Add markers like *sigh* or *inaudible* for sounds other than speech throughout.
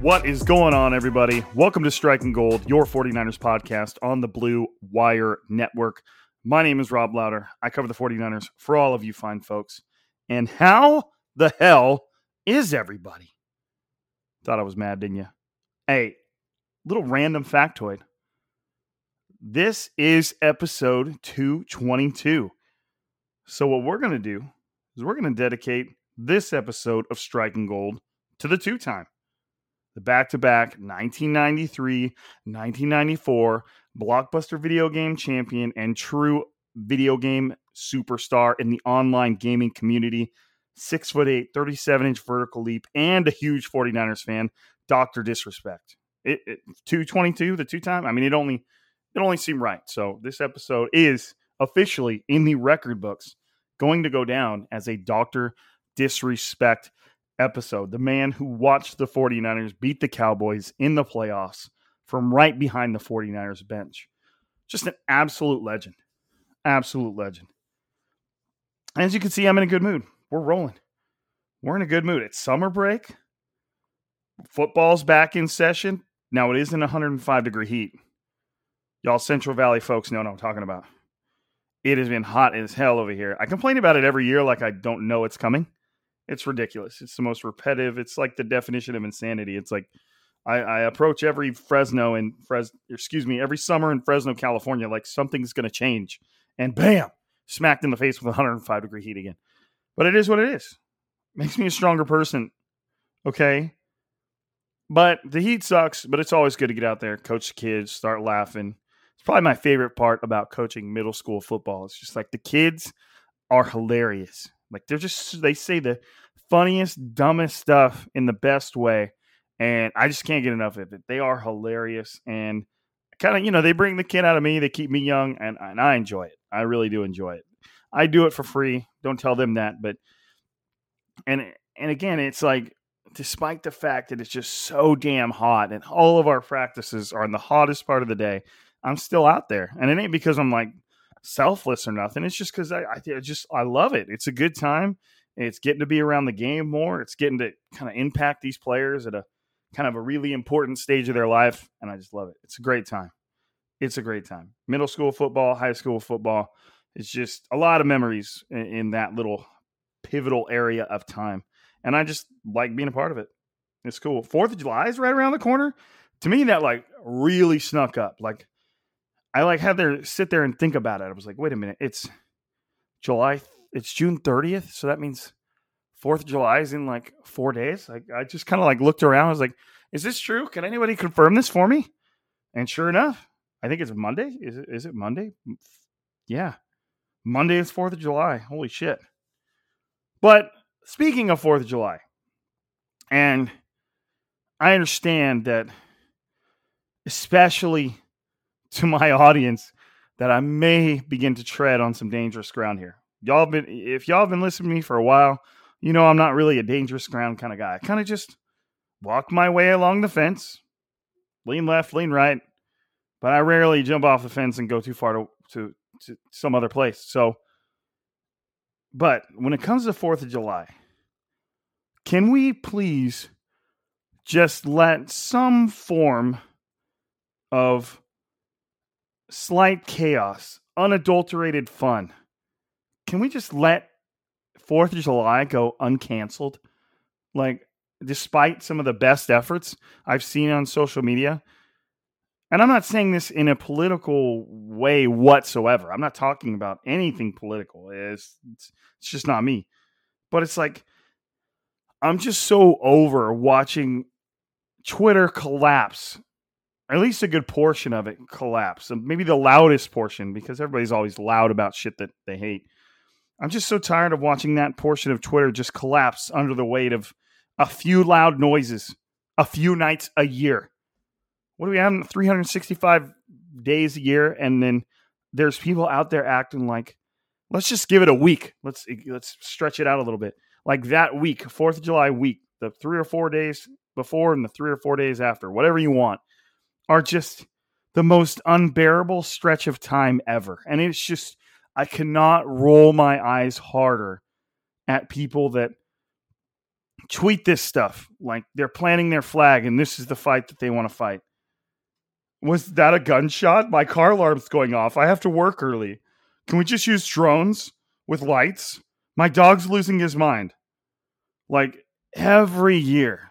What is going on, everybody? Welcome to Striking Gold, your 49ers podcast on the Blue Wire Network. My name is Rob Louder. I cover the 49ers for all of you fine folks. And how the hell is everybody? Thought I was mad, didn't you? Hey, little random factoid. This is episode 222. So, what we're going to do is we're going to dedicate this episode of Striking Gold to the two time the back to back 1993 1994 blockbuster video game champion and true video game superstar in the online gaming community. Six foot eight, 37 inch vertical leap, and a huge 49ers fan, Dr. Disrespect. It, it 222, the two time. I mean, it only it only seemed right. So this episode is officially in the record books going to go down as a Dr. Disrespect episode. The man who watched the 49ers beat the Cowboys in the playoffs from right behind the 49ers bench. Just an absolute legend. Absolute legend. As you can see, I'm in a good mood. We're rolling. We're in a good mood. It's summer break. Football's back in session. Now it is in 105 degree heat. Y'all Central Valley folks know what I'm talking about. It has been hot as hell over here. I complain about it every year like I don't know it's coming. It's ridiculous. It's the most repetitive. It's like the definition of insanity. It's like I, I approach every Fresno and Fres, excuse me, every summer in Fresno, California, like something's going to change, and bam, smacked in the face with 105 degree heat again. But it is what it is. Makes me a stronger person. Okay. But the heat sucks, but it's always good to get out there, coach the kids, start laughing. It's probably my favorite part about coaching middle school football. It's just like the kids are hilarious. Like they're just they say the funniest, dumbest stuff in the best way. And I just can't get enough of it. They are hilarious and kind of, you know, they bring the kid out of me. They keep me young and, and I enjoy it. I really do enjoy it. I do it for free. Don't tell them that. But, and, and again, it's like, despite the fact that it's just so damn hot and all of our practices are in the hottest part of the day, I'm still out there. And it ain't because I'm like selfless or nothing. It's just because I, I just, I love it. It's a good time. It's getting to be around the game more. It's getting to kind of impact these players at a kind of a really important stage of their life. And I just love it. It's a great time. It's a great time. Middle school football, high school football. It's just a lot of memories in, in that little pivotal area of time. And I just like being a part of it. It's cool. Fourth of July is right around the corner. To me, that like really snuck up. Like I like had to sit there and think about it. I was like, wait a minute, it's July, it's June 30th. So that means Fourth of July is in like four days. Like I just kind of like looked around. I was like, is this true? Can anybody confirm this for me? And sure enough, I think it's Monday. Is it is it Monday? Yeah. Monday is Fourth of July. Holy shit. But speaking of Fourth of July, and I understand that especially to my audience, that I may begin to tread on some dangerous ground here. Y'all been if y'all been listening to me for a while, you know I'm not really a dangerous ground kind of guy. I kind of just walk my way along the fence, lean left, lean right, but I rarely jump off the fence and go too far to, to, to some other place. So, but when it comes to 4th of July, can we please just let some form of slight chaos, unadulterated fun, can we just let 4th of July go uncanceled? Like, despite some of the best efforts I've seen on social media, and I'm not saying this in a political way whatsoever. I'm not talking about anything political. It's, it's, it's just not me. But it's like I'm just so over watching Twitter collapse. At least a good portion of it collapse. And maybe the loudest portion because everybody's always loud about shit that they hate. I'm just so tired of watching that portion of Twitter just collapse under the weight of a few loud noises, a few nights a year. What do we have? 365 days a year and then there's people out there acting like let's just give it a week. Let's let's stretch it out a little bit. Like that week 4th of July week the 3 or 4 days before and the 3 or 4 days after whatever you want are just the most unbearable stretch of time ever and it's just I cannot roll my eyes harder at people that tweet this stuff like they're planting their flag and this is the fight that they want to fight was that a gunshot? My car alarm's going off. I have to work early. Can we just use drones with lights? My dog's losing his mind. Like every year.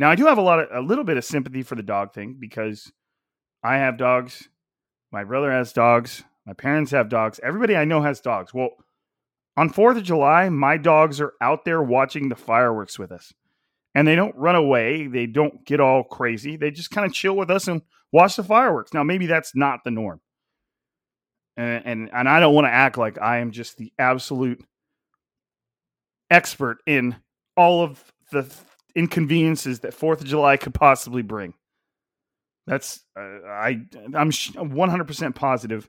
Now I do have a lot of a little bit of sympathy for the dog thing because I have dogs. My brother has dogs. My parents have dogs. Everybody I know has dogs. Well, on 4th of July, my dogs are out there watching the fireworks with us. And they don't run away. They don't get all crazy. They just kind of chill with us and watch the fireworks. Now, maybe that's not the norm. And, and, and I don't want to act like I am just the absolute expert in all of the inconveniences that Fourth of July could possibly bring. That's uh, I I'm 100% positive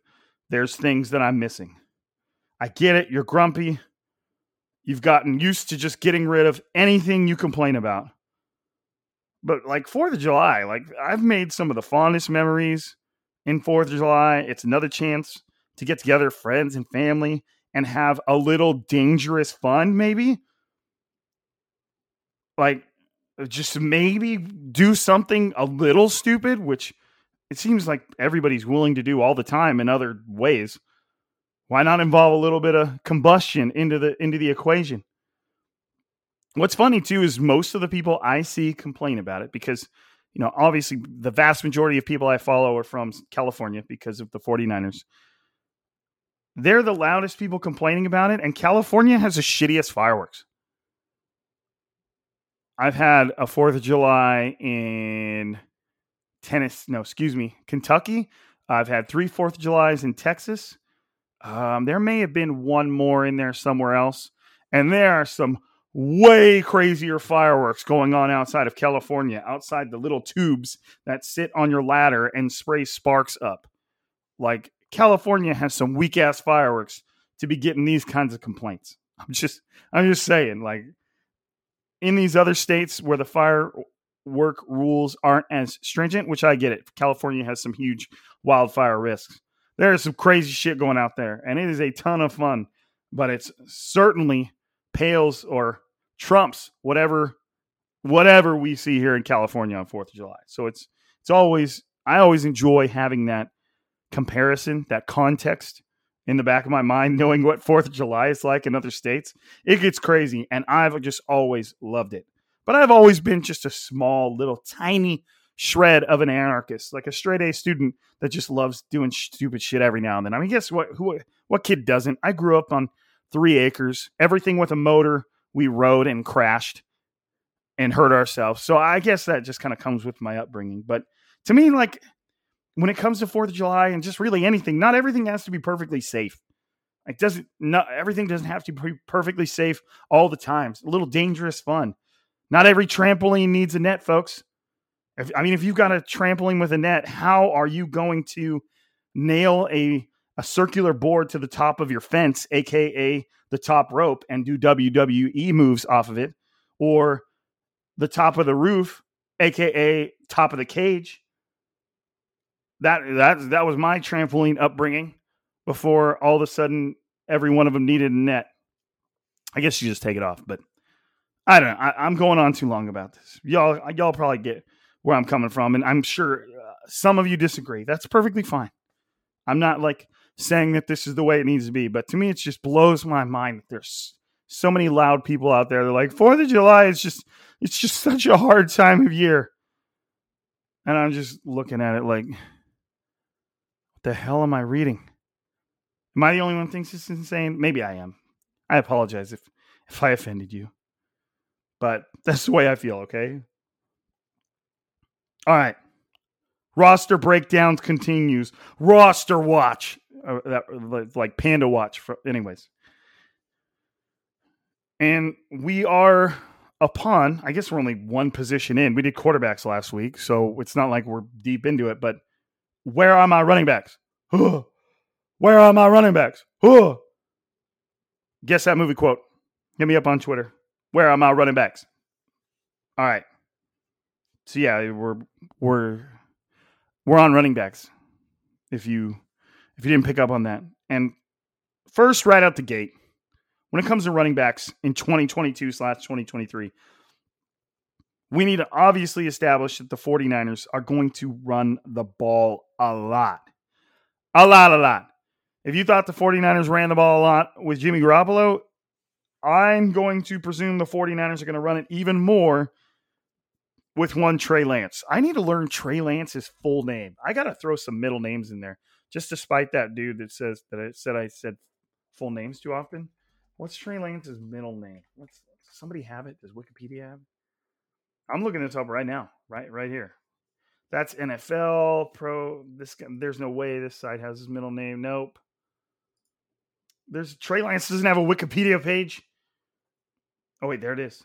there's things that I'm missing. I get it. You're grumpy. You've gotten used to just getting rid of anything you complain about. But like Fourth of July, like I've made some of the fondest memories in Fourth of July. It's another chance to get together, friends and family, and have a little dangerous fun, maybe. Like Uh, just maybe do something a little stupid, which it seems like everybody's willing to do all the time in other ways. Why not involve a little bit of combustion into the into the equation? What's funny too is most of the people I see complain about it because, you know, obviously the vast majority of people I follow are from California because of the 49ers. They're the loudest people complaining about it, and California has the shittiest fireworks. I've had a Fourth of July in Tennessee, no, excuse me, Kentucky. I've had three Fourth of Julys in Texas. Um, there may have been one more in there somewhere else, and there are some way crazier fireworks going on outside of California, outside the little tubes that sit on your ladder and spray sparks up. Like California has some weak ass fireworks to be getting these kinds of complaints. I'm just I'm just saying like in these other states where the firework rules aren't as stringent, which I get it. California has some huge wildfire risks. There is some crazy shit going out there and it is a ton of fun, but it's certainly pales or trumps whatever whatever we see here in California on 4th of July. So it's it's always I always enjoy having that comparison, that context in the back of my mind knowing what 4th of July is like in other states. It gets crazy and I've just always loved it. But I've always been just a small little tiny shred of an anarchist, like a straight A student that just loves doing stupid shit every now and then. I mean, guess what? Who what kid doesn't? I grew up on three acres, everything with a motor. We rode and crashed and hurt ourselves. So I guess that just kind of comes with my upbringing. But to me, like when it comes to Fourth of July and just really anything, not everything has to be perfectly safe. It doesn't not everything doesn't have to be perfectly safe all the time. A little dangerous fun. Not every trampoline needs a net, folks. If, I mean, if you've got a trampoline with a net, how are you going to nail a a circular board to the top of your fence, aka the top rope, and do WWE moves off of it, or the top of the roof, aka top of the cage? That that that was my trampoline upbringing before all of a sudden every one of them needed a net. I guess you just take it off, but I don't know. I, am going on too long about this. Y'all, y'all probably get where I'm coming from, and I'm sure uh, some of you disagree. That's perfectly fine. I'm not like saying that this is the way it needs to be, but to me, it just blows my mind that there's so many loud people out there. They're like Fourth of July. It's just, it's just such a hard time of year, and I'm just looking at it like, the hell am I reading? Am I the only one who thinks is insane? Maybe I am. I apologize if if I offended you. But *laughs* that's the way I feel, okay? All right. Roster breakdowns continues. Roster watch. Uh, that, like Panda watch. For, anyways. And we are upon, I guess we're only one position in. We did quarterbacks last week, so it's not like we're deep into it, but where are my running backs? *gasps* Where are my running backs? *gasps* Guess that movie quote. Hit me up on Twitter. Where are my running backs? All right. So yeah, we're we're we're on running backs. If you if you didn't pick up on that. And first, right out the gate, when it comes to running backs in 2022 slash 2023, we need to obviously establish that the 49ers are going to run the ball a lot. A lot, a lot. If you thought the 49ers ran the ball a lot with Jimmy Garoppolo, I'm going to presume the 49ers are going to run it even more with one Trey Lance. I need to learn Trey Lance's full name. I got to throw some middle names in there, just despite that dude that says that I said I said full names too often. What's Trey Lance's middle name? What's somebody have it? Does Wikipedia have? I'm looking this up right now, right, right here. That's NFL Pro. This there's no way this site has his middle name. Nope. There's Trey Lance doesn't have a Wikipedia page. Oh wait, there it is.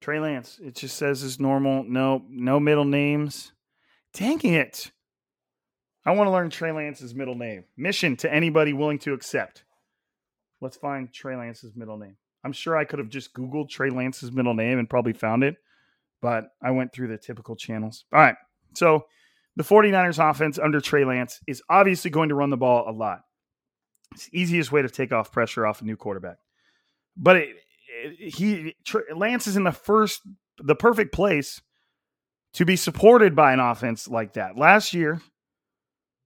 Trey Lance. It just says his normal. No, no middle names. Dang it! I want to learn Trey Lance's middle name. Mission to anybody willing to accept. Let's find Trey Lance's middle name. I'm sure I could have just Googled Trey Lance's middle name and probably found it, but I went through the typical channels. All right. So the 49ers offense under Trey Lance is obviously going to run the ball a lot. It's easiest way to take off pressure off a new quarterback. But it, it, he Lance is in the first, the perfect place to be supported by an offense like that. Last year,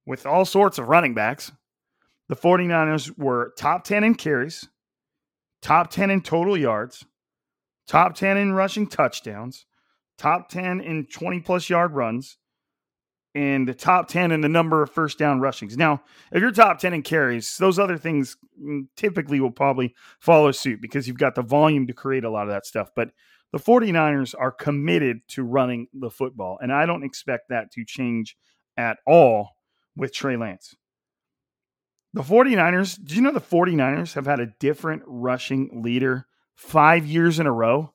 with all sorts of running backs, the 49ers were top 10 in carries, top 10 in total yards, top 10 in rushing touchdowns, top 10 in 20 plus yard runs, and the top 10 in the number of first down rushings. Now, if you're top 10 in carries, those other things mm, typically will probably follow suit because you've got the volume to create a lot of that stuff. But the 49ers are committed to running the football, and I don't expect that to change at all with Trey Lance. The 49ers, do you know the 49ers have had a different rushing leader five years in a row?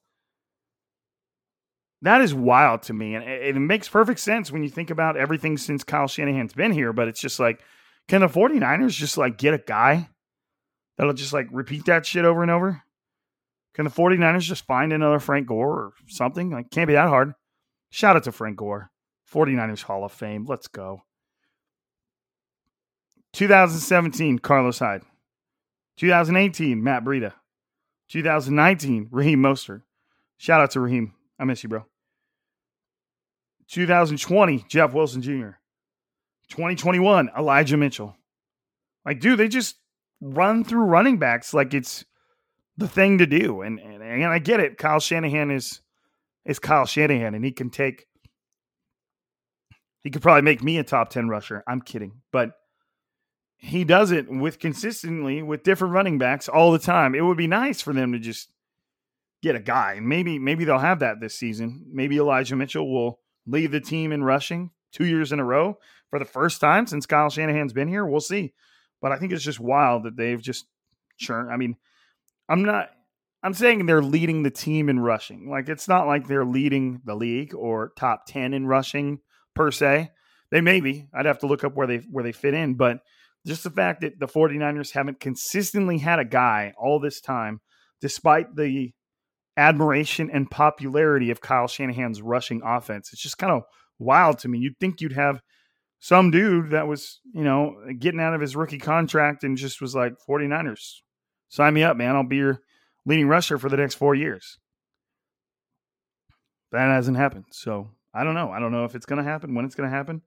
That is wild to me. And it, makes perfect sense when you think about everything since Kyle Shanahan's been here. But it's just like, can the 49ers just like get a guy that'll just like repeat that shit over and over? Can the 49ers just find another Frank Gore or something? Like, can't be that hard. Shout out to Frank Gore, 49ers Hall of Fame. Let's go. 2017, Carlos Hyde. 2018, Matt Breida. 2019, Raheem Mostert. Shout out to Raheem. I miss you, bro. 2020, Jeff Wilson Jr. 2021, Elijah Mitchell. Like, dude, they just run through running backs like it's the thing to do. And, and and I get it. Kyle Shanahan is is Kyle Shanahan, and he can take he could probably make me a top 10 rusher. I'm kidding. But he does it with consistently with different running backs all the time. It would be nice for them to just get a guy. Maybe maybe they'll have that this season. Maybe Elijah Mitchell will lead the team in rushing two years in a row for the first time since Kyle Shanahan's been here. We'll see. But I think it's just wild that they've just churned. I mean, I'm not I'm saying they're leading the team in rushing. Like it's not like they're leading the league or top 10 in rushing per se. They may be. I'd have to look up where they where they fit in, but just the fact that the 49ers haven't consistently had a guy all this time despite the admiration and popularity of Kyle Shanahan's rushing offense. It's just kind of wild to me. You'd think you'd have some dude that was, you know, getting out of his rookie contract and just was like 49ers. Sign me up, man. I'll be your leading rusher for the next 4 years. That hasn't happened. So, I don't know. I don't know if it's going to happen, when it's going to happen.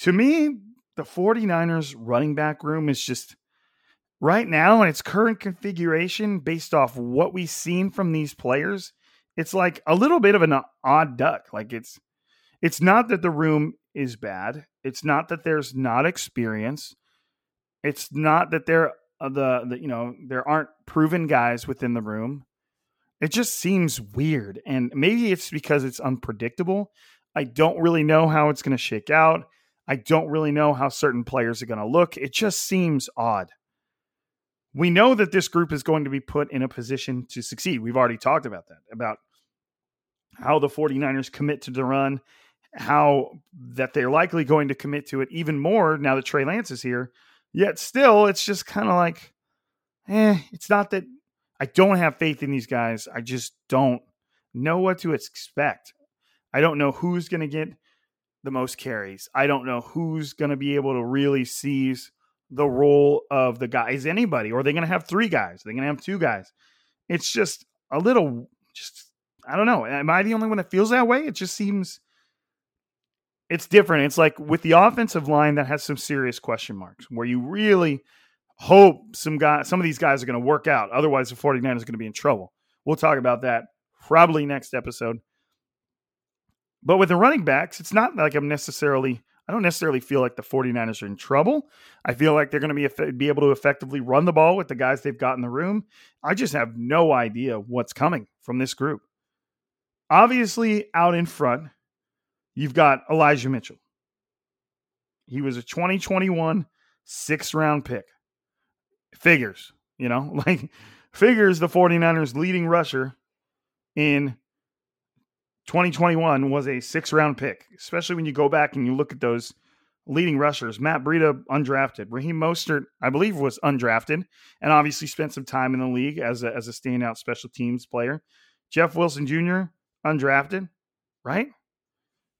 To me, the 49ers running back room is just right now in its current configuration based off what we've seen from these players it's like a little bit of an odd duck. Like it's it's not that the room is bad. It's not that there's not experience. It's not that there uh, the, the you know there aren't proven guys within the room. It just seems weird and maybe it's because it's unpredictable. I don't really know how it's going to shake out i don't really know how certain players are going to look it just seems odd we know that this group is going to be put in a position to succeed. We've already talked about that, about how the 49ers commit to the run, how that they're likely going to commit to it even more now that Trey Lance is here. Yet still, it's just kind of like, eh, it's not that I don't have faith in these guys. I just don't know what to expect. I don't know who's going to get the most carries. I don't know who's going to be able to really seize the role of the guy. Is anybody, or are they going to have three guys? Are they going to have two guys? It's just a little, just I don't know. Am I the only one that feels that way? It just seems it's different. It's like with the offensive line that has some serious question marks, where you really hope some guy, some of these guys are going to work out. Otherwise, the 49ers are going to be in trouble. We'll talk about that probably next episode. But with the running backs, it's not like I'm necessarily I don't necessarily feel like the 49ers are in trouble. I feel like they're going to be be able to effectively run the ball with the guys they've got in the room. I just have no idea what's coming from this group. Obviously, out in front, you've got Elijah Mitchell. He was a 2021 sixth round pick. Figures, you know, *laughs* like figures the 49ers leading rusher in 2021 was a six round pick, especially when you go back and you look at those leading rushers. Matt Breida, undrafted. Raheem Mostert, I believe, was undrafted and obviously spent some time in the league as a, as a standout special teams player. Jeff Wilson Jr., undrafted, right?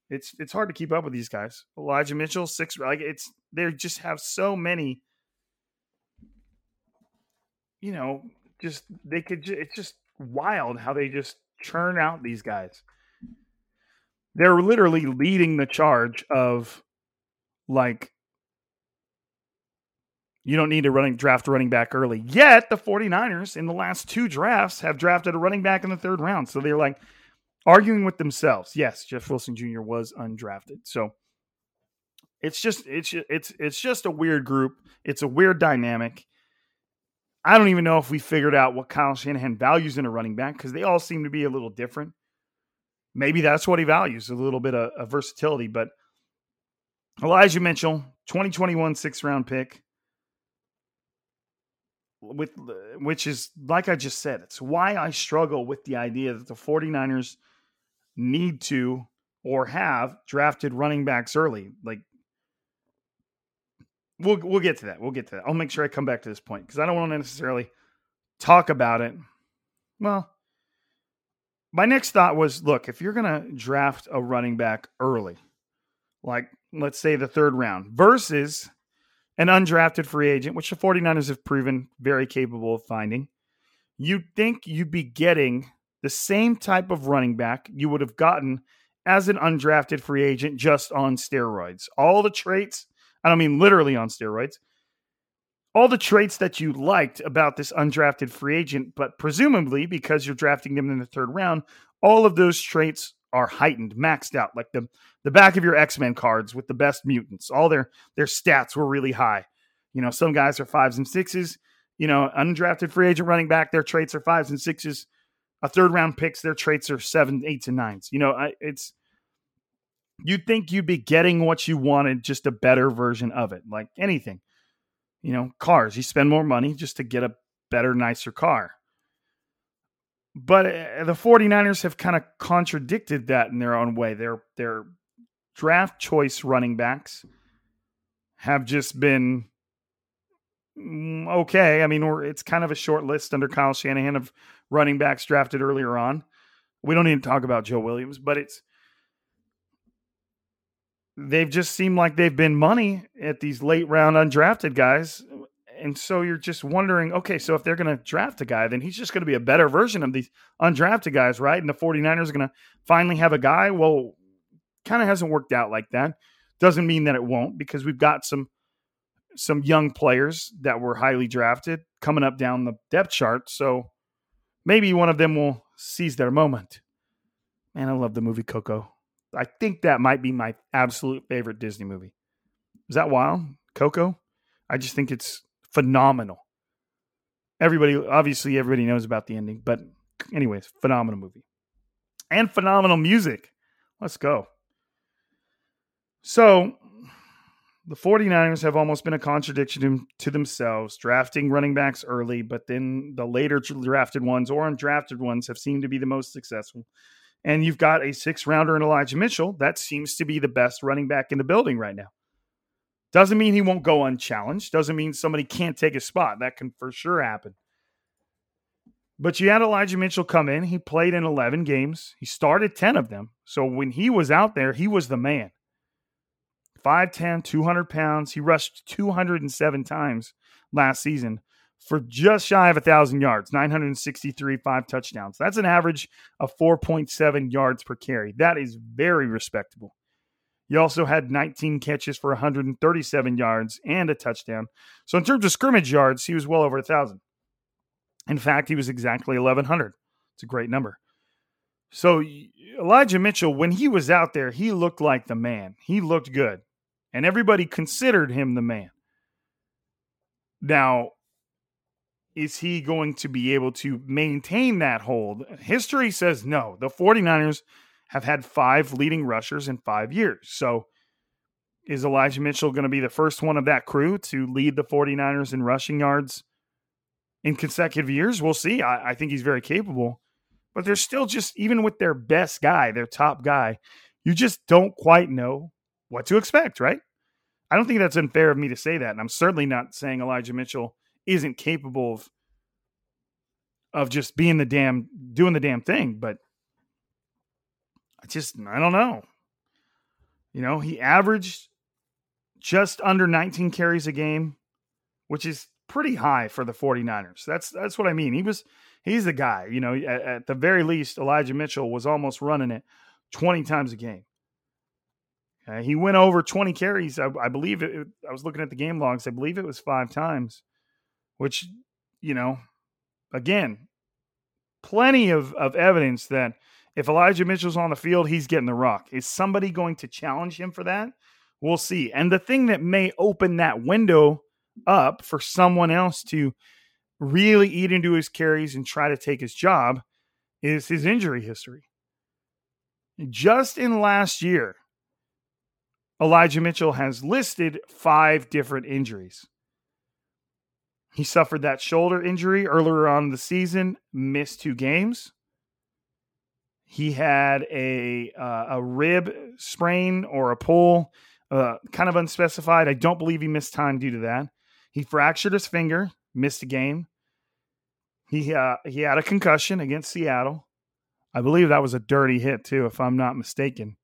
It's it's hard to keep up with these guys. Elijah Mitchell, six like it's they just have so many. You know, just they could. It's just wild how they just churn out these guys they're literally leading the charge of like you don't need to running draft a running back early. Yet the 49ers in the last two drafts have drafted a running back in the third round. So they're like arguing with themselves. Yes, Jeff Wilson Jr. was undrafted. So it's just it's it's it's just a weird group. It's a weird dynamic. I don't even know if we figured out what Kyle Shanahan values in a running back because they all seem to be a little different maybe that's what he values a little bit of, of versatility. But Elijah Mitchell, 2021 sixth round pick, with uh, which is like I just said, it's why I struggle with the idea that the 49ers need to or have drafted running backs early. Like we'll we'll get to that. We'll get to that. I'll make sure I come back to this point because I don't want to necessarily talk about it. Well, my next thought was look, if you're going to draft a running back early, like let's say the third round, versus an undrafted free agent, which the 49ers have proven very capable of finding, you'd think you'd be getting the same type of running back you would have gotten as an undrafted free agent just on steroids. All the traits, I don't mean literally on steroids, all the traits that you liked about this undrafted free agent, but presumably because you're drafting them in the third round, all of those traits are heightened, maxed out, like the the back of your X Men cards with the best mutants. All their their stats were really high. You know, some guys are fives and sixes. You know, undrafted free agent running back, their traits are fives and sixes. A third round picks, their traits are seven, eights, and nines. You know, I, it's you'd think you'd be getting what you wanted, just a better version of it, like anything you know, cars. You spend more money just to get a better, nicer car. But uh, the 49ers have kind of contradicted that in their own way. Their their draft choice running backs have just been mm, okay. I mean, it's kind of a short list under Kyle Shanahan of running backs drafted earlier on. We don't need to talk about Joe Williams, but it's they've just seemed like they've been money at these late round undrafted guys. And so you're just wondering, okay, so if they're going to draft a guy, then he's just going to be a better version of these undrafted guys, right? And the 49ers are going to finally have a guy. Well, kind of hasn't worked out like that. Doesn't mean that it won't because we've got some some young players that were highly drafted coming up down the depth chart. So maybe one of them will seize their moment. Man, I love the movie Coco. I think that might be my absolute favorite Disney movie. Is that wild? Coco? I just think it's phenomenal. Everybody, obviously, everybody knows about the ending, but anyways, phenomenal movie and phenomenal music. Let's go. So, the 49ers have almost been a contradiction to themselves, drafting running backs early, but then the later drafted ones or undrafted ones have seemed to be the most successful. And you've got a six rounder in Elijah Mitchell. That seems to be the best running back in the building right now. Doesn't mean he won't go unchallenged. Doesn't mean somebody can't take a spot. That can for sure happen. But you had Elijah Mitchell come in. He played in 11 games. He started 10 of them. So when he was out there, he was the man. 5'10, 200 pounds. He rushed 207 times last season for just shy of a 1,000 yards, 963, five touchdowns. That's an average of 4.7 yards per carry. That is very respectable. He also had 19 catches for 137 yards and a touchdown. So in terms of scrimmage yards, he was well over a 1,000. In fact, he was exactly 1,100. It's a great number. So Elijah Mitchell, when he was out there, he looked like the man. He looked good. And everybody considered him the man. Now, is he going to be able to maintain that hold? History says no. The 49ers have had five leading rushers in five years. So is Elijah Mitchell going to be the first one of that crew to lead the 49ers in rushing yards in consecutive years? We'll see. I, I think he's very capable. But they're still just, even with their best guy, their top guy, you just don't quite know what to expect, right? I don't think that's unfair of me to say that. And I'm certainly not saying Elijah Mitchell isn't capable of of just being the damn doing the damn thing, but I just I don't know. You know, he averaged just under 19 carries a game, which is pretty high for the 49ers. That's that's what I mean. He was he's the guy, you know, at, at the very least Elijah Mitchell was almost running it 20 times a game. Okay? He went over 20 carries. I, I believe it, I was looking at the game logs. I believe it was five times, which, you know, again, plenty of, of evidence that if Elijah Mitchell's on the field, he's getting the rock. Is somebody going to challenge him for that? We'll see. And the thing that may open that window up for someone else to really eat into his carries and try to take his job is his injury history. Just in last year, Elijah Mitchell has listed five different injuries. He suffered that shoulder injury earlier on in the season, missed two games. He had a uh, a rib sprain or a pull, uh, kind of unspecified. I don't believe he missed time due to that. He fractured his finger, missed a game. He uh, he had a concussion against Seattle. I believe that was a dirty hit too, if I'm not mistaken.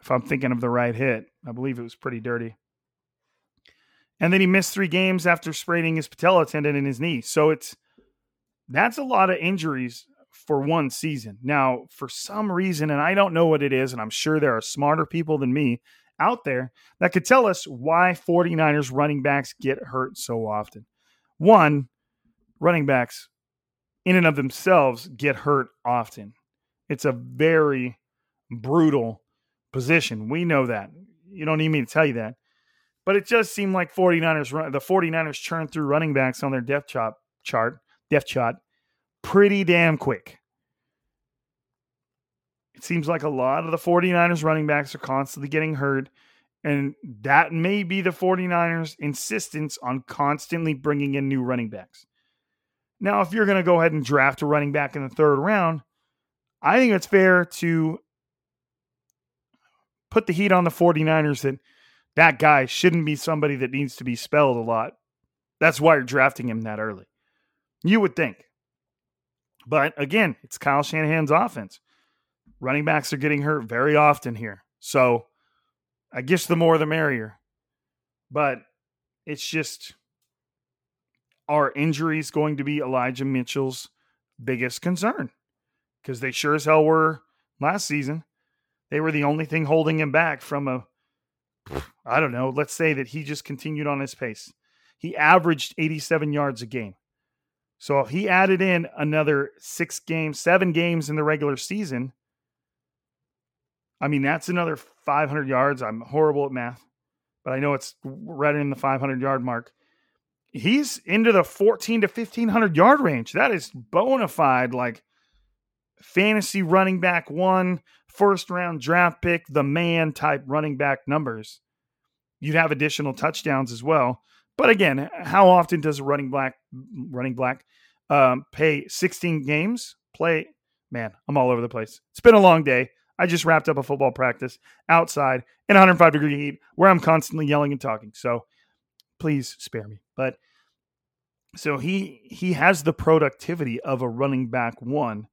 If I'm thinking of the right hit, I believe it was pretty dirty. And then he missed three games after spraining his patella tendon in his knee. So it's that's a lot of injuries for one season. Now, for some reason, and I don't know what it is, and I'm sure there are smarter people than me out there that could tell us why 49ers running backs get hurt so often. One, running backs in and of themselves get hurt often. It's a very brutal position. We know that. You don't need me to tell you that. But it just seemed like 49ers run, the 49ers churned through running backs on their depth chart chart, depth chart pretty damn quick. It seems like a lot of the 49ers running backs are constantly getting hurt and that may be the 49ers insistence on constantly bringing in new running backs. Now, if you're going to go ahead and draft a running back in the third round, I think it's fair to put the heat on the 49ers that that guy shouldn't be somebody that needs to be spelled a lot. That's why you're drafting him that early. You would think. But again, it's Kyle Shanahan's offense. Running backs are getting hurt very often here. So I guess the more the merrier. But it's just are injuries going to be Elijah Mitchell's biggest concern? Because they sure as hell were last season. They were the only thing holding him back from a, I don't know, let's say that he just continued on his pace. He averaged 87 yards a game. So if he added in another six games, seven games in the regular season, I mean, that's another 500 yards. I'm horrible at math, but I know it's right in the 500 yard mark. He's into the 14 to 1500 yard range. That is bona fide, like fantasy running back one, first round draft pick, the man type running back numbers. You'd have additional touchdowns as well. But again, how often does a running black running black um, pay 16 games? Play man, I'm all over the place. It's been a long day. I just wrapped up a football practice outside in 105 degree heat where I'm constantly yelling and talking. So please spare me. But so he he has the productivity of a running back one.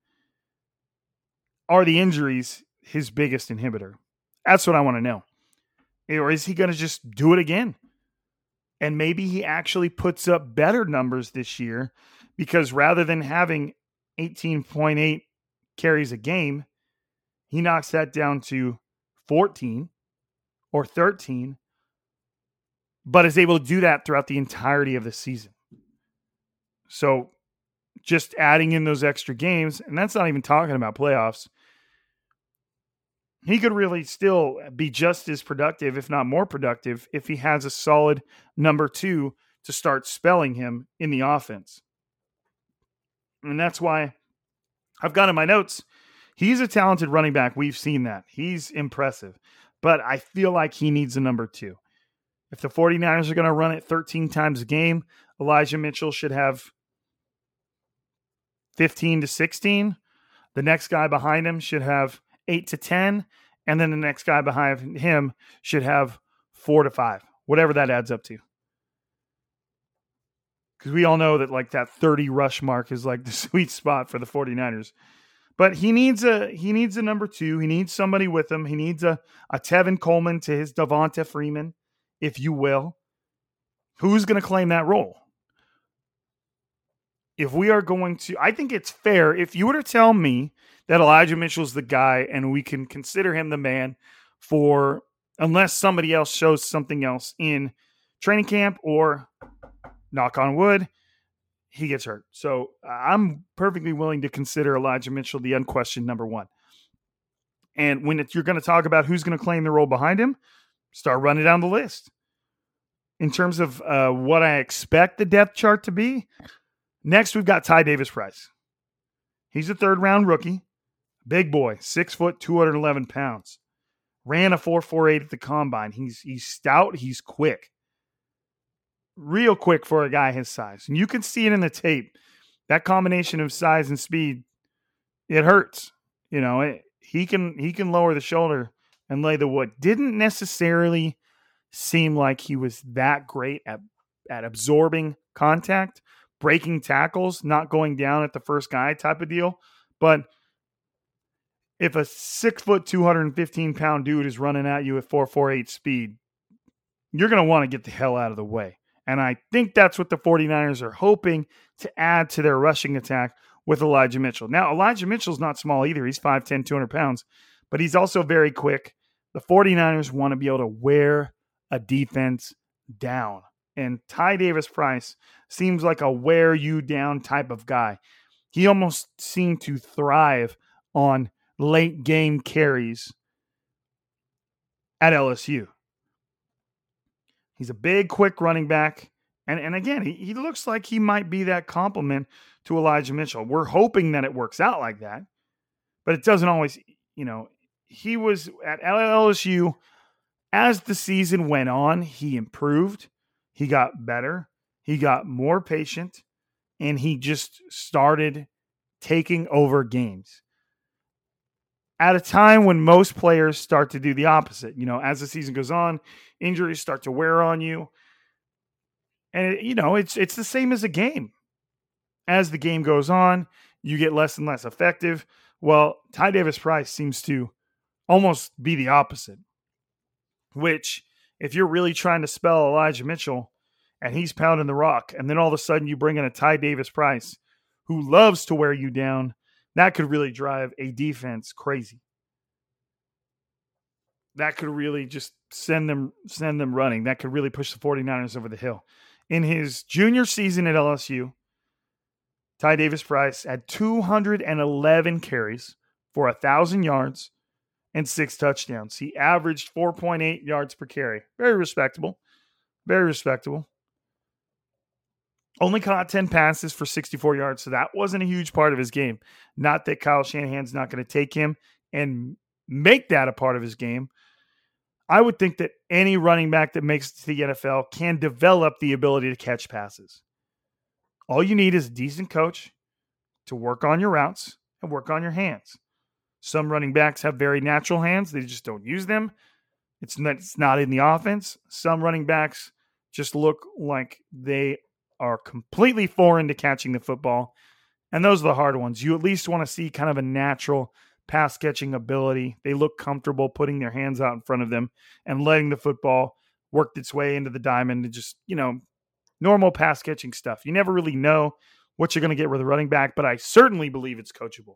Are the injuries his biggest inhibitor? That's what I want to know. Or is he going to just do it again? And maybe he actually puts up better numbers this year because rather than having 18.8 carries a game, he knocks that down to 14 or 13, but is able to do that throughout the entirety of the season. So just adding in those extra games, and that's not even talking about playoffs, he could really still be just as productive, if not more productive, if he has a solid number two to start spelling him in the offense. And that's why I've got in my notes, he's a talented running back. We've seen that. He's impressive. But I feel like he needs a number two. If the 49ers are going to run it 13 times a game, Elijah Mitchell should have 15 to 16. The next guy behind him should have eight to 10. And then the next guy behind him should have four to five, whatever that adds up to. Because we all know that like that 30 rush mark is like *laughs* the sweet spot for the 49ers. But he needs a he needs a number two. He needs somebody with him. He needs a, a Tevin Coleman to his Devonta Freeman, if you will. Who's going to claim that role? If we are going to, I think it's fair. If you were to tell me that Elijah Mitchell's the guy and we can consider him the man for unless somebody else shows something else in training camp or knock on wood, he gets hurt. So I'm perfectly willing to consider Elijah Mitchell the unquestioned number one. And when it, you're going to talk about who's going to claim the role behind him, start running down the list. In terms of uh, what I expect the depth chart to be, next we've got Ty Davis Price. He's a third round rookie. Big boy, six foot, 211 pounds. Ran a 448 at the combine. He's he's stout, he's quick. Real quick for a guy his size. And you can see it in the tape. That combination of size and speed, it hurts. You know, it, he can he can lower the shoulder and lay the wood. Didn't necessarily seem like he was that great at at absorbing contact, breaking tackles, not going down at the first guy type of deal. But if a six foot, 215 pound dude is running at you at 448 speed, you're going to want to get the hell out of the way. And I think that's what the 49ers are hoping to add to their rushing attack with Elijah Mitchell. Now, Elijah Mitchell's not small either. He's 5'10, 200 pounds, but he's also very quick. The 49ers want to be able to wear a defense down. And Ty Davis Price seems like a wear you down type of guy. He almost seemed to thrive on late game carries at LSU. He's a big, quick running back. And, and again, he, he looks like he might be that complement to Elijah Mitchell. We're hoping that it works out like that, but it doesn't always, you know, he was at LSU as the season went on, he improved, he got better, he got more patient, and he just started taking over games at a time when most players start to do the opposite. You know, as the season goes on, injuries start to wear on you. And it, you know, it's it's the same as a game. As the game goes on, you get less and less effective. Well, Ty Davis Price seems to almost be the opposite. Which, if you're really trying to spell Elijah Mitchell and he's pounding the rock, and then all of a sudden you bring in a Ty Davis Price who loves to wear you down that could really drive a defense crazy. That could really just send them send them running. That could really push the 49ers over the hill. In his junior season at LSU, Ty Davis Price had 211 carries for a 1,000 yards and six touchdowns. He averaged 4.8 yards per carry. Very respectable. Very respectable. Only caught 10 passes for 64 yards, so that wasn't a huge part of his game. Not that Kyle Shanahan's not going to take him and make that a part of his game. I would think that any running back that makes it to the NFL can develop the ability to catch passes. All you need is a decent coach to work on your routes and work on your hands. Some running backs have very natural hands, they just don't use them. It's not, it's not in the offense. Some running backs just look like they are completely foreign to catching the football. And those are the hard ones. You at least want to see kind of a natural pass catching ability. They look comfortable putting their hands out in front of them and letting the football work its way into the diamond and just, you know, normal pass catching stuff. You never really know what you're going to get with a running back, but I certainly believe it's coachable.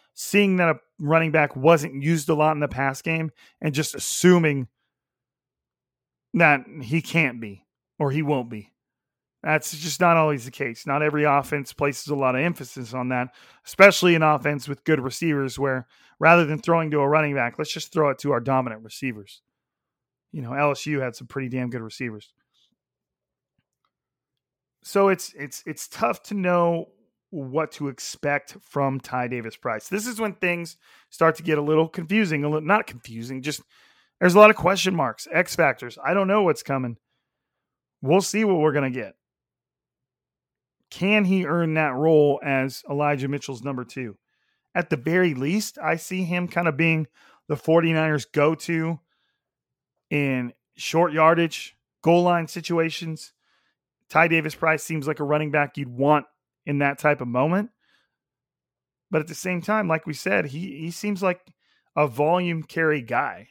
seeing that a running back wasn't used a lot in the pass game and just assuming that he can't be or he won't be. That's just not always the case. Not every offense places a lot of emphasis on that, especially an offense with good receivers where rather than throwing to a running back, let's just throw it to our dominant receivers. You know, LSU had some pretty damn good receivers. So it's it's it's tough to know what to expect from Ty Davis Price. This is when things start to get a little confusing, a little not confusing, just there's a lot of question marks, X factors. I don't know what's coming. We'll see what we're going to get can he earn that role as Elijah Mitchell's number two? At the very least, I see him kind of being the 49ers go to in short yardage, goal line situations. Ty Davis Price seems like a running back you'd want in that type of moment. But at the same time, like we said, he he seems like a volume carry guy.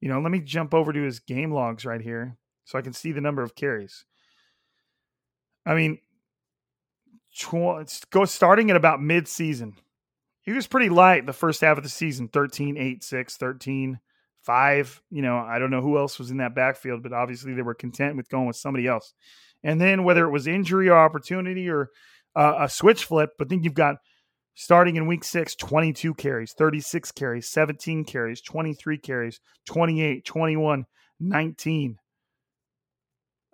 You know, let me jump over to his game logs right here so I can see the number of carries. I mean, tw- go starting at about mid-season. He was pretty light the first half of the season 13, 8, 6, 13, 5. You know, I don't know who else was in that backfield, but obviously they were content with going with somebody else. And then whether it was injury or opportunity or uh, a switch flip, but then you've got starting in week six 22 carries, 36 carries, 17 carries, 23 carries, 28, 21, 19.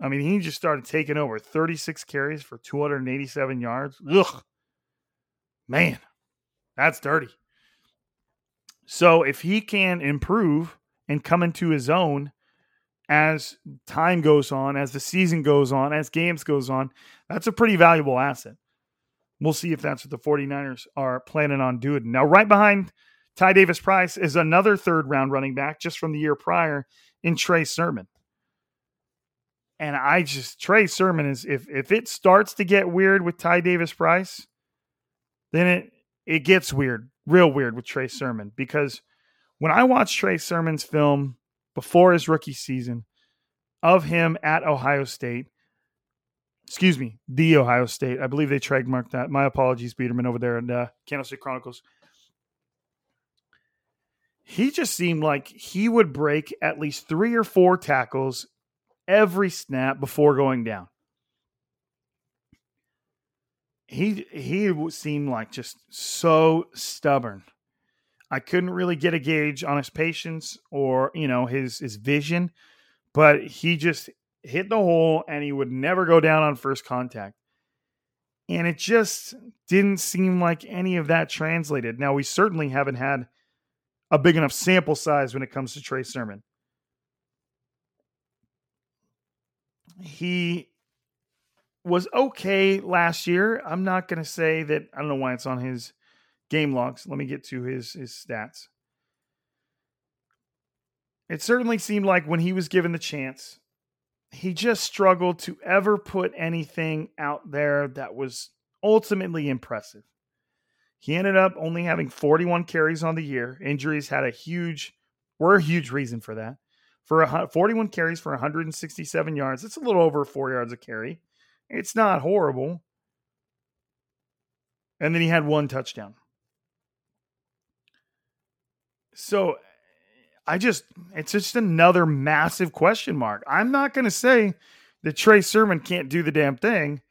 I mean, he just started taking over 36 carries for 287 yards. Ugh. Man, that's dirty. So if he can improve and come into his own as time goes on, as the season goes on, as games goes on, that's a pretty valuable asset. We'll see if that's what the 49ers are planning on doing. Now, right behind Ty Davis Price is another third round running back just from the year prior in Trey Sermon. And I just Trey Sermon is if if it starts to get weird with Ty Davis Price, then it it gets weird, real weird with Trey Sermon because when I watched Trey Sermon's film before his rookie season of him at Ohio State, excuse me, the Ohio State. I believe they trademarked that. My apologies, Biederman over there in uh, Candlestick Chronicles. He just seemed like he would break at least three or four tackles every snap before going down. He he seemed like just so stubborn. I couldn't really get a gauge on his patience or you know his his vision, but he just hit the hole and he would never go down on first contact. And it just didn't seem like any of that translated. Now, we certainly haven't had a big enough sample size when it comes to Trey Sermon. He was okay last year. I'm not going to say that. I don't know why it's on his game logs. Let me get to his his stats. It certainly seemed like when he was given the chance, he just struggled to ever put anything out there that was ultimately impressive. He ended up only having 41 carries on the year. Injuries had a huge, were a huge reason for that. For a, 41 carries for 167 yards, it's a little over four yards a carry. It's not horrible. And then he had one touchdown. So I just, it's just another massive question mark. I'm not going to say that Trey Sermon can't do the damn thing,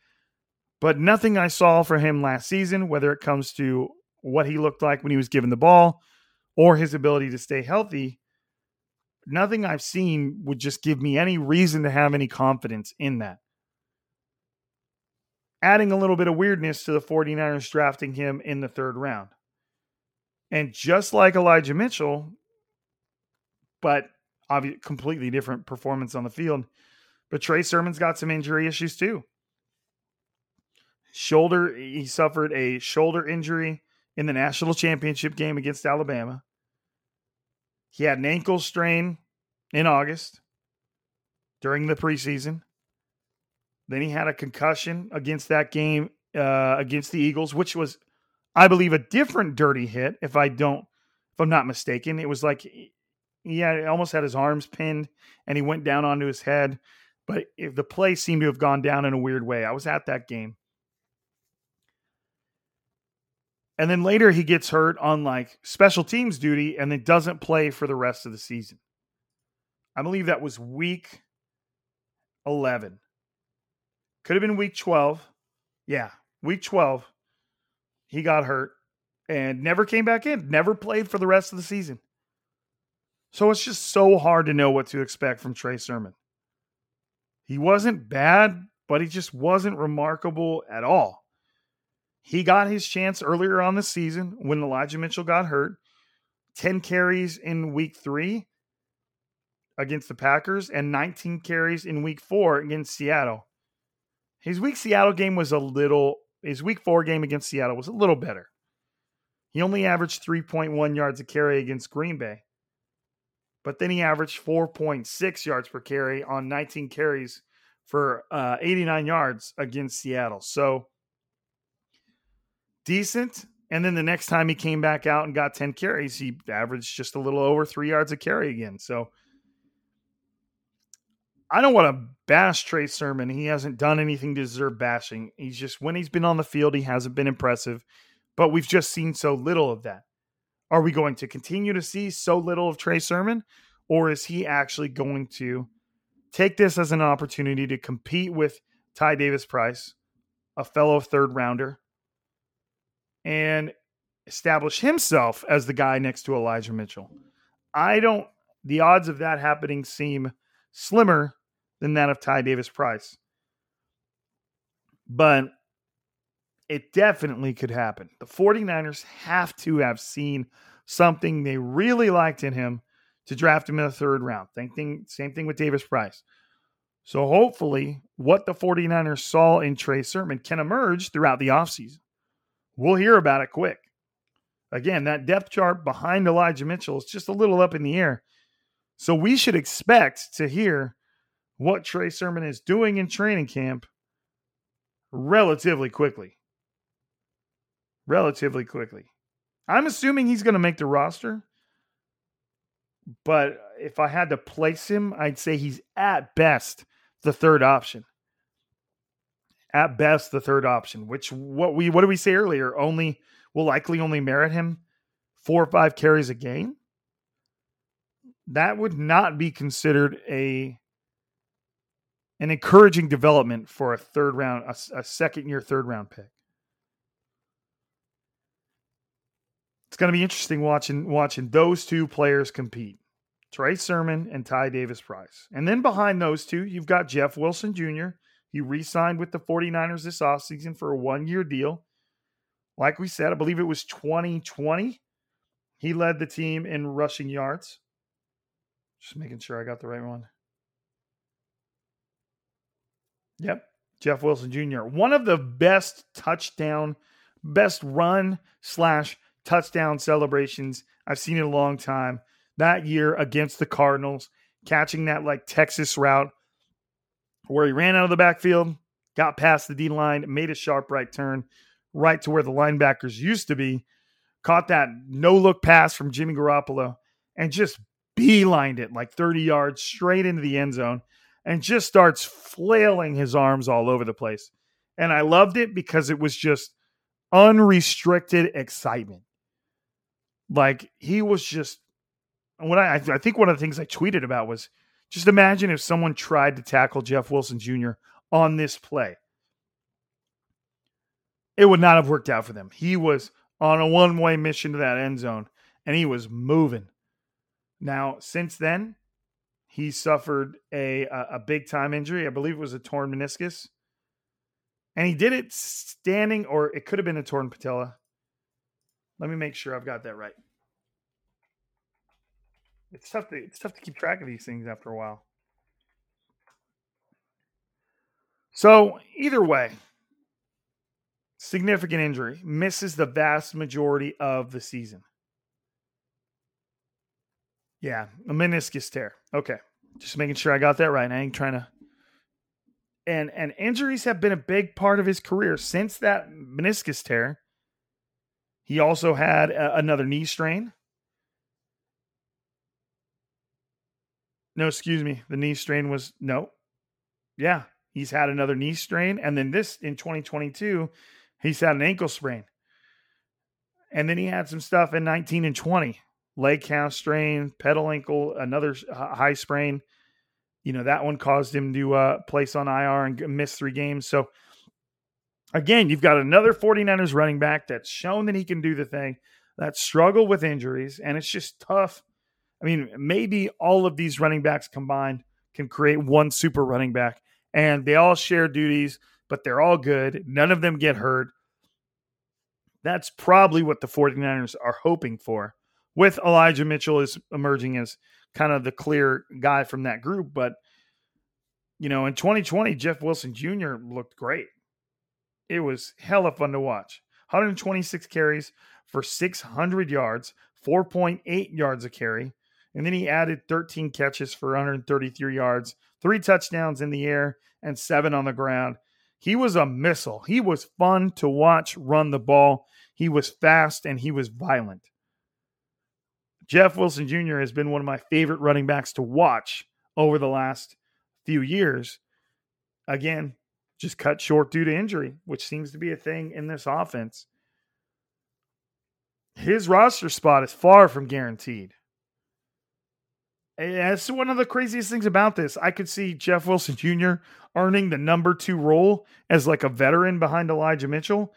but nothing I saw for him last season, whether it comes to what he looked like when he was given the ball or his ability to stay healthy, nothing I've seen would just give me any reason to have any confidence in that. Adding a little bit of weirdness to the 49ers drafting him in the third round. And just like Elijah Mitchell, but obviously completely different performance on the field. But Trey Sermon's got some injury issues too. Shoulder, he suffered a shoulder injury in the national championship game against Alabama. He had an ankle strain in August during the preseason. Then he had a concussion against that game uh, against the Eagles, which was, I believe, a different dirty hit. If I don't, if I'm not mistaken, it was like he had, almost had his arms pinned and he went down onto his head. But if the play seemed to have gone down in a weird way. I was at that game. And then later he gets hurt on like special teams duty and then doesn't play for the rest of the season. I believe that was week 11. Could have been week 12. Yeah, week 12. He got hurt and never came back in, never played for the rest of the season. So it's just so hard to know what to expect from Trey Sermon. He wasn't bad, but he just wasn't remarkable at all. He got his chance earlier on the season when Elijah Mitchell got hurt. 10 carries in week three against the Packers and 19 carries in week four against Seattle. His week Seattle game was a little, his week four game against Seattle was a little better. He only averaged 3.1 yards a carry against Green Bay but then he averaged 4.6 yards per carry on 19 carries for uh, 89 yards against Seattle. So decent. And then the next time he came back out and got 10 carries, he averaged just a little over three yards a carry again. So I don't want to bash Trey Sermon. He hasn't done anything to deserve bashing. He's just, when he's been on the field, he hasn't been impressive. But we've just seen so little of that. Are we going to continue to see so little of Trey Sermon? Or is he actually going to take this as an opportunity to compete with Ty Davis Price, a fellow third rounder, and establish himself as the guy next to Elijah Mitchell? I don't, the odds of that happening seem slimmer than that of Ty Davis Price. But it definitely could happen. The 49ers have to have seen something they really liked in him to draft him in the third round. Same thing, same thing with Davis Price. So hopefully, what the 49ers saw in Trey Sermon can emerge throughout the offseason. We'll hear about it quick. Again, that depth chart behind Elijah Mitchell is just a little up in the air. So we should expect to hear what Trey Sermon is doing in training camp relatively quickly. Relatively quickly. I'm assuming he's going to make the roster, but if I had to place him, I'd say he's at best the third option. At best, the third option, which what we what did we say earlier? Only will likely only merit him four or five carries a game. That would not be considered a an encouraging development for a third round, a, a second year third round pick. It's going to be interesting watching watching those two players compete. Trey Sermon and Ty Davis Price. And then behind those two, you've got Jeff Wilson Jr. He re signed with the 49ers this offseason for a one year deal. Like we said, I believe it was 2020. He led the team in rushing yards. Just making sure I got the right one. Yep. Jeff Wilson Jr. One of the best touchdown, best run slash touchdown celebrations I've seen in a long time. That year against the Cardinals, catching that like Texas route where he ran out of the backfield, got past the D line, made a sharp right turn right to where the linebackers used to be, caught that no look pass from Jimmy Garoppolo, and just beelined it like 30 yards straight into the end zone and just starts flailing his arms all over the place. And I loved it because it was just unrestricted excitement. Like he was just what I I think one of the things I tweeted about was just imagine if someone tried to tackle Jeff Wilson Jr. on this play. It would not have worked out for them. He was on a one-way mission to that end zone and he was moving. Now, since then, he suffered a a, big time injury. I believe it was a torn meniscus, and he did it standing, or it could have been a torn patella. Let me make sure I've got that right. It's tough to it's tough to keep track of these things after a while. So either way, significant injury misses the vast majority of the season. Yeah, a meniscus tear. Okay. Just making sure I got that right. I ain't trying to and and injuries have been a big part of his career since that meniscus tear. He also had a, another knee strain. No, excuse me. The knee strain was no. Yeah, he's had another knee strain and then this in 2022 he's had an ankle sprain. And then he had some stuff in 19 and 20 leg calf strain, pedal ankle, another high sprain. You know, that one caused him to uh, place on IR and miss three games. So, again, you've got another 49ers running back that's shown that he can do the thing, that struggle with injuries, and it's just tough. I mean, maybe all of these running backs combined can create one super running back, and they all share duties, but they're all good. None of them get hurt. That's probably what the 49ers are hoping for with Elijah Mitchell is emerging as kind of the clear guy from that group. But, you know, in 2020, Jeff Wilson Jr. looked great. It was hella fun to watch. 126 carries for 600 yards, 4.8 yards a carry. And then he added 13 catches for 133 yards, three touchdowns in the air, and seven on the ground. He was a missile. He was fun to watch run the ball. He was fast and he was violent. Jeff Wilson Jr. has been one of my favorite running backs to watch over the last few years. Again, just cut short due to injury, which seems to be a thing in this offense. His roster spot is far from guaranteed. And that's one of the craziest things about this. I could see Jeff Wilson Jr. earning the number two role as like a veteran behind Elijah Mitchell.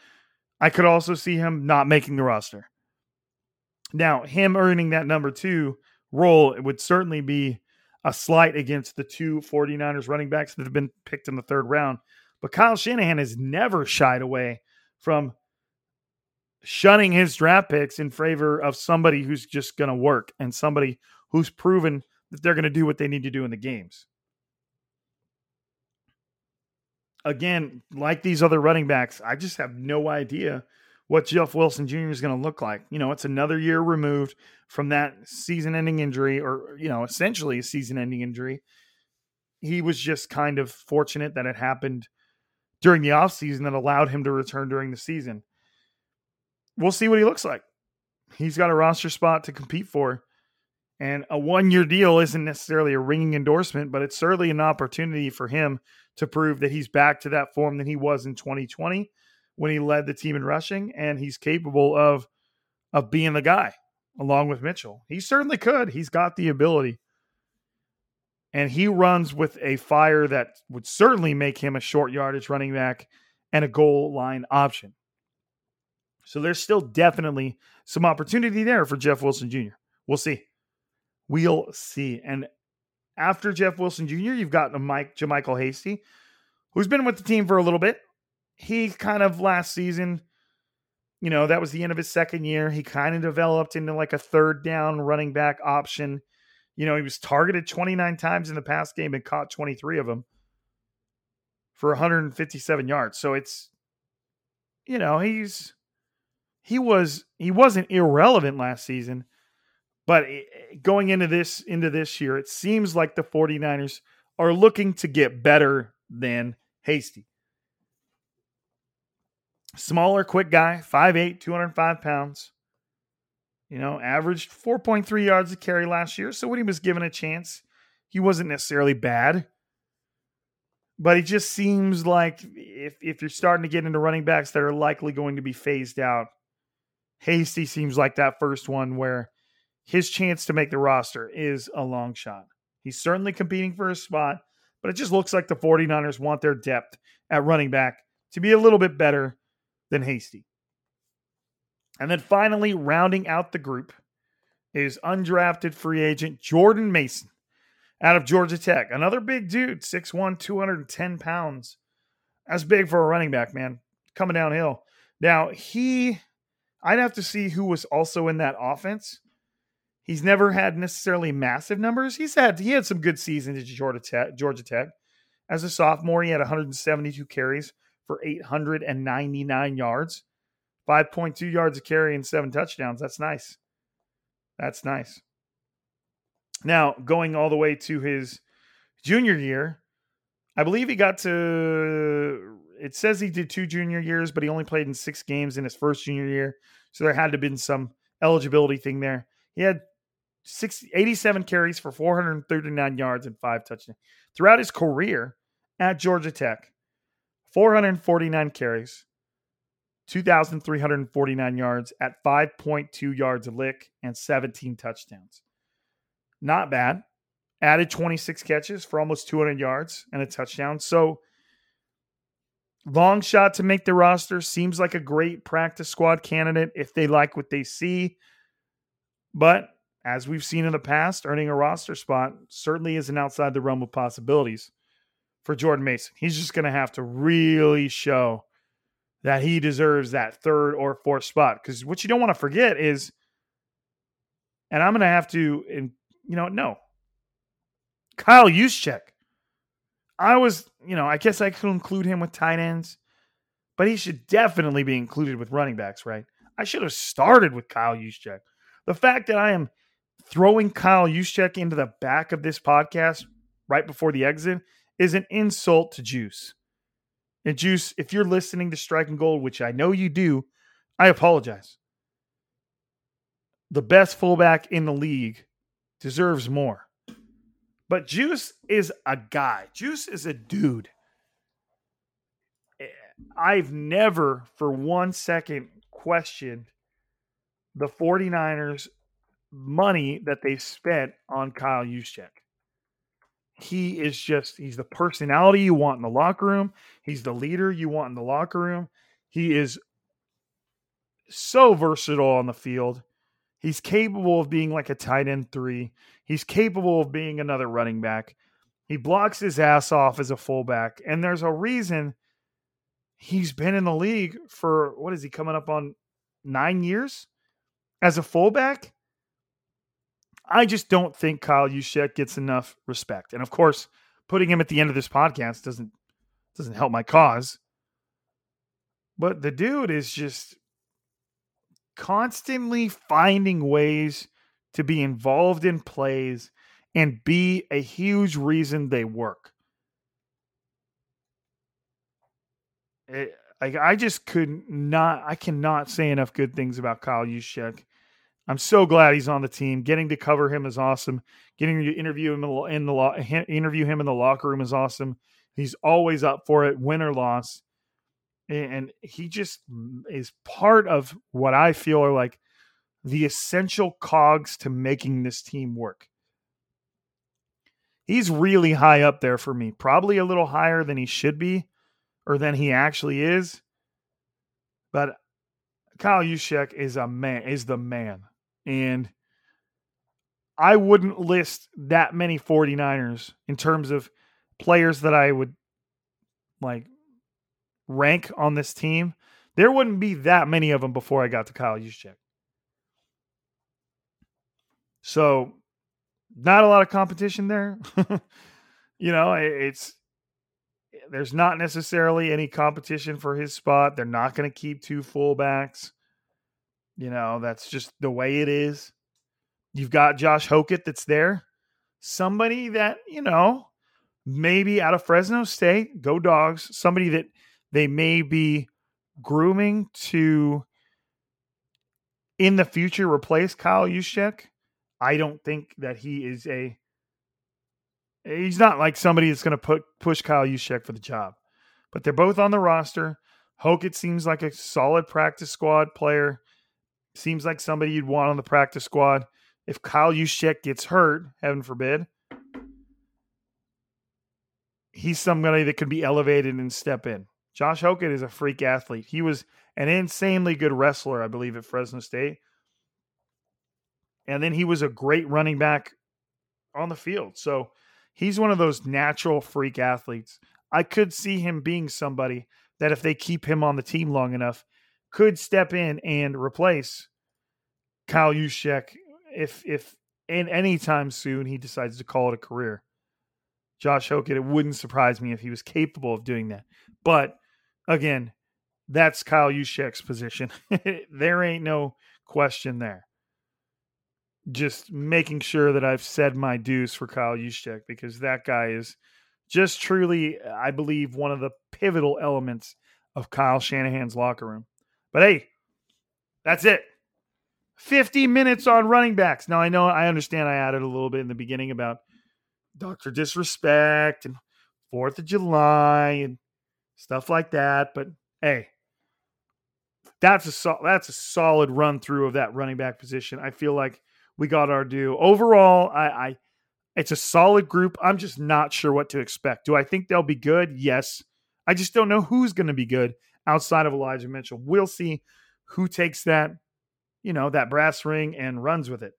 I could also see him not making the roster. Now, him earning that number two role it would certainly be a slight against the two 49ers running backs that have been picked in the third round. But Kyle Shanahan has never shied away from shunning his draft picks in favor of somebody who's just going to work and somebody who's proven that they're going to do what they need to do in the games. Again, like these other running backs, I just have no idea what Jeff Wilson Jr. is going to look like. You know, it's another year removed from that season ending injury, or, you know, essentially a season ending injury. He was just kind of fortunate that it happened during the offseason that allowed him to return during the season. We'll see what he looks like. He's got a roster spot to compete for. And a one year deal isn't necessarily a ringing endorsement, but it's certainly an opportunity for him to prove that he's back to that form that he was in 2020 when he led the team in rushing, and he's capable of of being the guy along with Mitchell. He certainly could. He's got the ability. And he runs with a fire that would certainly make him a short yardage running back and a goal line option. So there's still definitely some opportunity there for Jeff Wilson Jr. We'll see. We'll see. And after Jeff Wilson Jr., you've got Mike JaMycal Hasty, who's been with the team for a little bit he kind of last season, you know, that was the end of his second year. He kind of developed into like a third down running back option. You know, he was targeted 29 times in the past game and caught 23 of them for 157 yards. So it's, you know, he's, he was, he wasn't irrelevant last season, but going into this, into this year, it seems like the 49ers are looking to get better than Hasty. Smaller, quick guy, 5'8, 205 pounds. You know, averaged 4.3 yards a carry last year. So when he was given a chance, he wasn't necessarily bad. But it just seems like if, if you're starting to get into running backs that are likely going to be phased out, Hasty seems like that first one where his chance to make the roster is a long shot. He's certainly competing for a spot, but it just looks like the 49ers want their depth at running back to be a little bit better than Hasty. And then finally, rounding out the group is undrafted free agent Jordan Mason out of Georgia Tech. Another big dude, 6'1, 210 pounds. That's big for a running back, man. Coming downhill. Now, he, I'd have to see who was also in that offense. He's never had necessarily massive numbers. He's had he had some good seasons at Georgia Tech. Georgia Tech. As a sophomore, he had 172 carries for 899 yards, 5.2 yards a carry, and seven touchdowns. That's nice. That's nice. Now, going all the way to his junior year, I believe he got to. It says he did two junior years, but he only played in six games in his first junior year. So there had to have been some eligibility thing there. He had 87 carries for 439 yards and five touchdowns. Throughout his career at Georgia Tech, 449 carries, 2,349 yards at 5.2 yards a lick and 17 touchdowns. Not bad. Added 26 catches for almost 200 yards and a touchdown. So, long shot to make the roster. Seems like a great practice squad candidate if they like what they see. But as we've seen in the past, earning a roster spot certainly isn't outside the realm of possibilities for Jordan Mason. He's just going to have to really show that he deserves that third or fourth spot. Because what you don't want to forget is, and I'm going to have to, and you know, no, Kyle Juszczyk. I was, you know, I guess I could include him with tight ends, but he should definitely be included with running backs, right? I should have started with Kyle Juszczyk. The fact that I am throwing Kyle Juszczyk into the back of this podcast right before the exit is an insult to Juice. And Juice, if you're listening to Striking Gold, which I know you do, I apologize. The best fullback in the league deserves more. But Juice is a guy. Juice is a dude. Eh, I've never for one second questioned the 49ers money that they've spent on Kyle Juszczyk. He is just he's the personality you want in the locker room. He's the leader you want in the locker room. He is so versatile on the field. He's capable of being like a tight end three. He's capable of being another running back. He blocks his ass off as a fullback. And there's a reason he's been in the league for what is he coming up on nine years as a fullback? I just don't think Kyle Juszczyk gets enough respect. And of course, putting him at the end of this podcast doesn't doesn't help my cause. But the dude is just constantly finding ways to be involved in plays and be a huge reason they work. It, like I just could not, I cannot say enough good things about Kyle Juszczyk. I'm so glad he's on the team. Getting to cover him is awesome. Getting to interview him in the lo- interview him in the locker room is awesome. He's always up for it, win or loss and he just is part of what I feel are like the essential cogs to making this team work. He's really high up there for me, probably a little higher than he should be or than he actually is. But Kyle Juszczyk is a man, is the man. And I wouldn't list that many 49ers in terms of players that I would like rank on this team, there wouldn't be that many of them before I got to Kyle Juszczyk. So, not a lot of competition there. *laughs* you know, it's there's not necessarily any competition for his spot. They're not going to keep two fullbacks. You know, that's just the way it is. You've got Josh Hokit that's there. Somebody that, you know, maybe out of Fresno State, go dogs, somebody that they may be grooming to in the future replace Kyle Juszczyk. I don't think that he is a he's not like somebody that's going to put push Kyle Juszczyk for the job. But they're both on the roster. Hokit seems like a solid practice squad player. Seems like somebody you'd want on the practice squad. If Kyle Juszczyk gets hurt, heaven forbid, he's somebody that could be elevated and step in. Josh Hokit is a freak athlete. He was an insanely good wrestler, I believe, at Fresno State. And then he was a great running back on the field. So he's one of those natural freak athletes. I could see him being somebody that, if they keep him on the team long enough, could step in and replace Kyle Juszczyk if if in any time soon he decides to call it a career. Josh Hokit, it wouldn't surprise me if he was capable of doing that. But again, that's Kyle Juszczyk's position. *laughs* there ain't no question there. Just making sure that I've said my dues for Kyle Juszczyk because that guy is just truly, I believe, one of the pivotal elements of Kyle Shanahan's locker room. But hey, that's it. 50 minutes on running backs. Now I know I understand I added a little bit in the beginning about Dr. Disrespect and Fourth of July and stuff like that. But hey, that's a so, that's a solid run through of that running back position. I feel like we got our due. Overall, I, I it's a solid group. I'm just not sure what to expect. Do I think they'll be good? Yes. I just don't know who's going to be good outside of Elijah Mitchell. We'll see who takes that, you know, that brass ring and runs with it.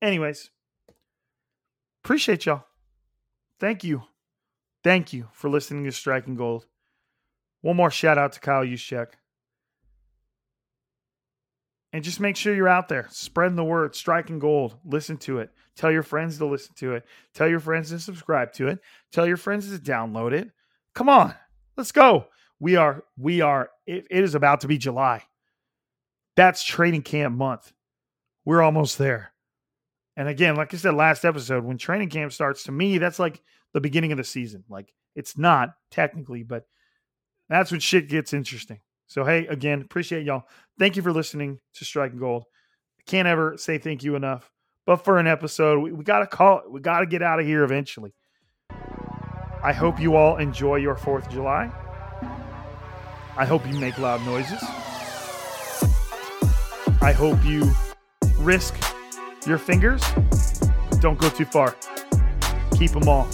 Anyways, appreciate y'all. Thank you. Thank you for listening to Striking Gold. One more shout out to Kyle Juszczyk. And just make sure you're out there, spreading the word, striking gold. Listen to it. Tell your friends to listen to it. Tell your friends to subscribe to it. Tell your friends to download it. Come on, let's go. We are, we are, it, it is about to be July. That's training camp month. We're almost there. And again, like I said last episode, when training camp starts, to me, that's like the beginning of the season. Like it's not technically, but that's when shit gets interesting. So, hey, again, appreciate y'all. Thank you for listening to Striking Gold. I can't ever say thank you enough. But for an episode, we, we got to call. We got to get out of here eventually. I hope you all enjoy your 4th of July. I hope you make loud noises. I hope you risk your fingers, don't go too far. Keep them all.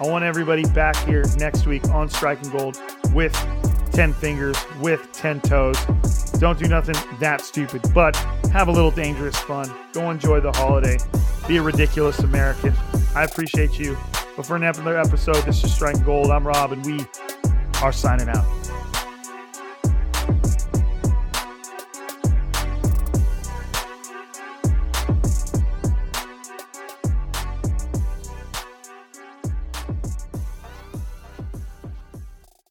I want everybody back here next week on Striking Gold with 10 fingers, with 10 toes. Don't do nothing that stupid, but have a little dangerous fun. Go enjoy the holiday. Be a ridiculous American. I appreciate you. But for another episode, this is Striking Gold. I'm Rob, and we are signing out.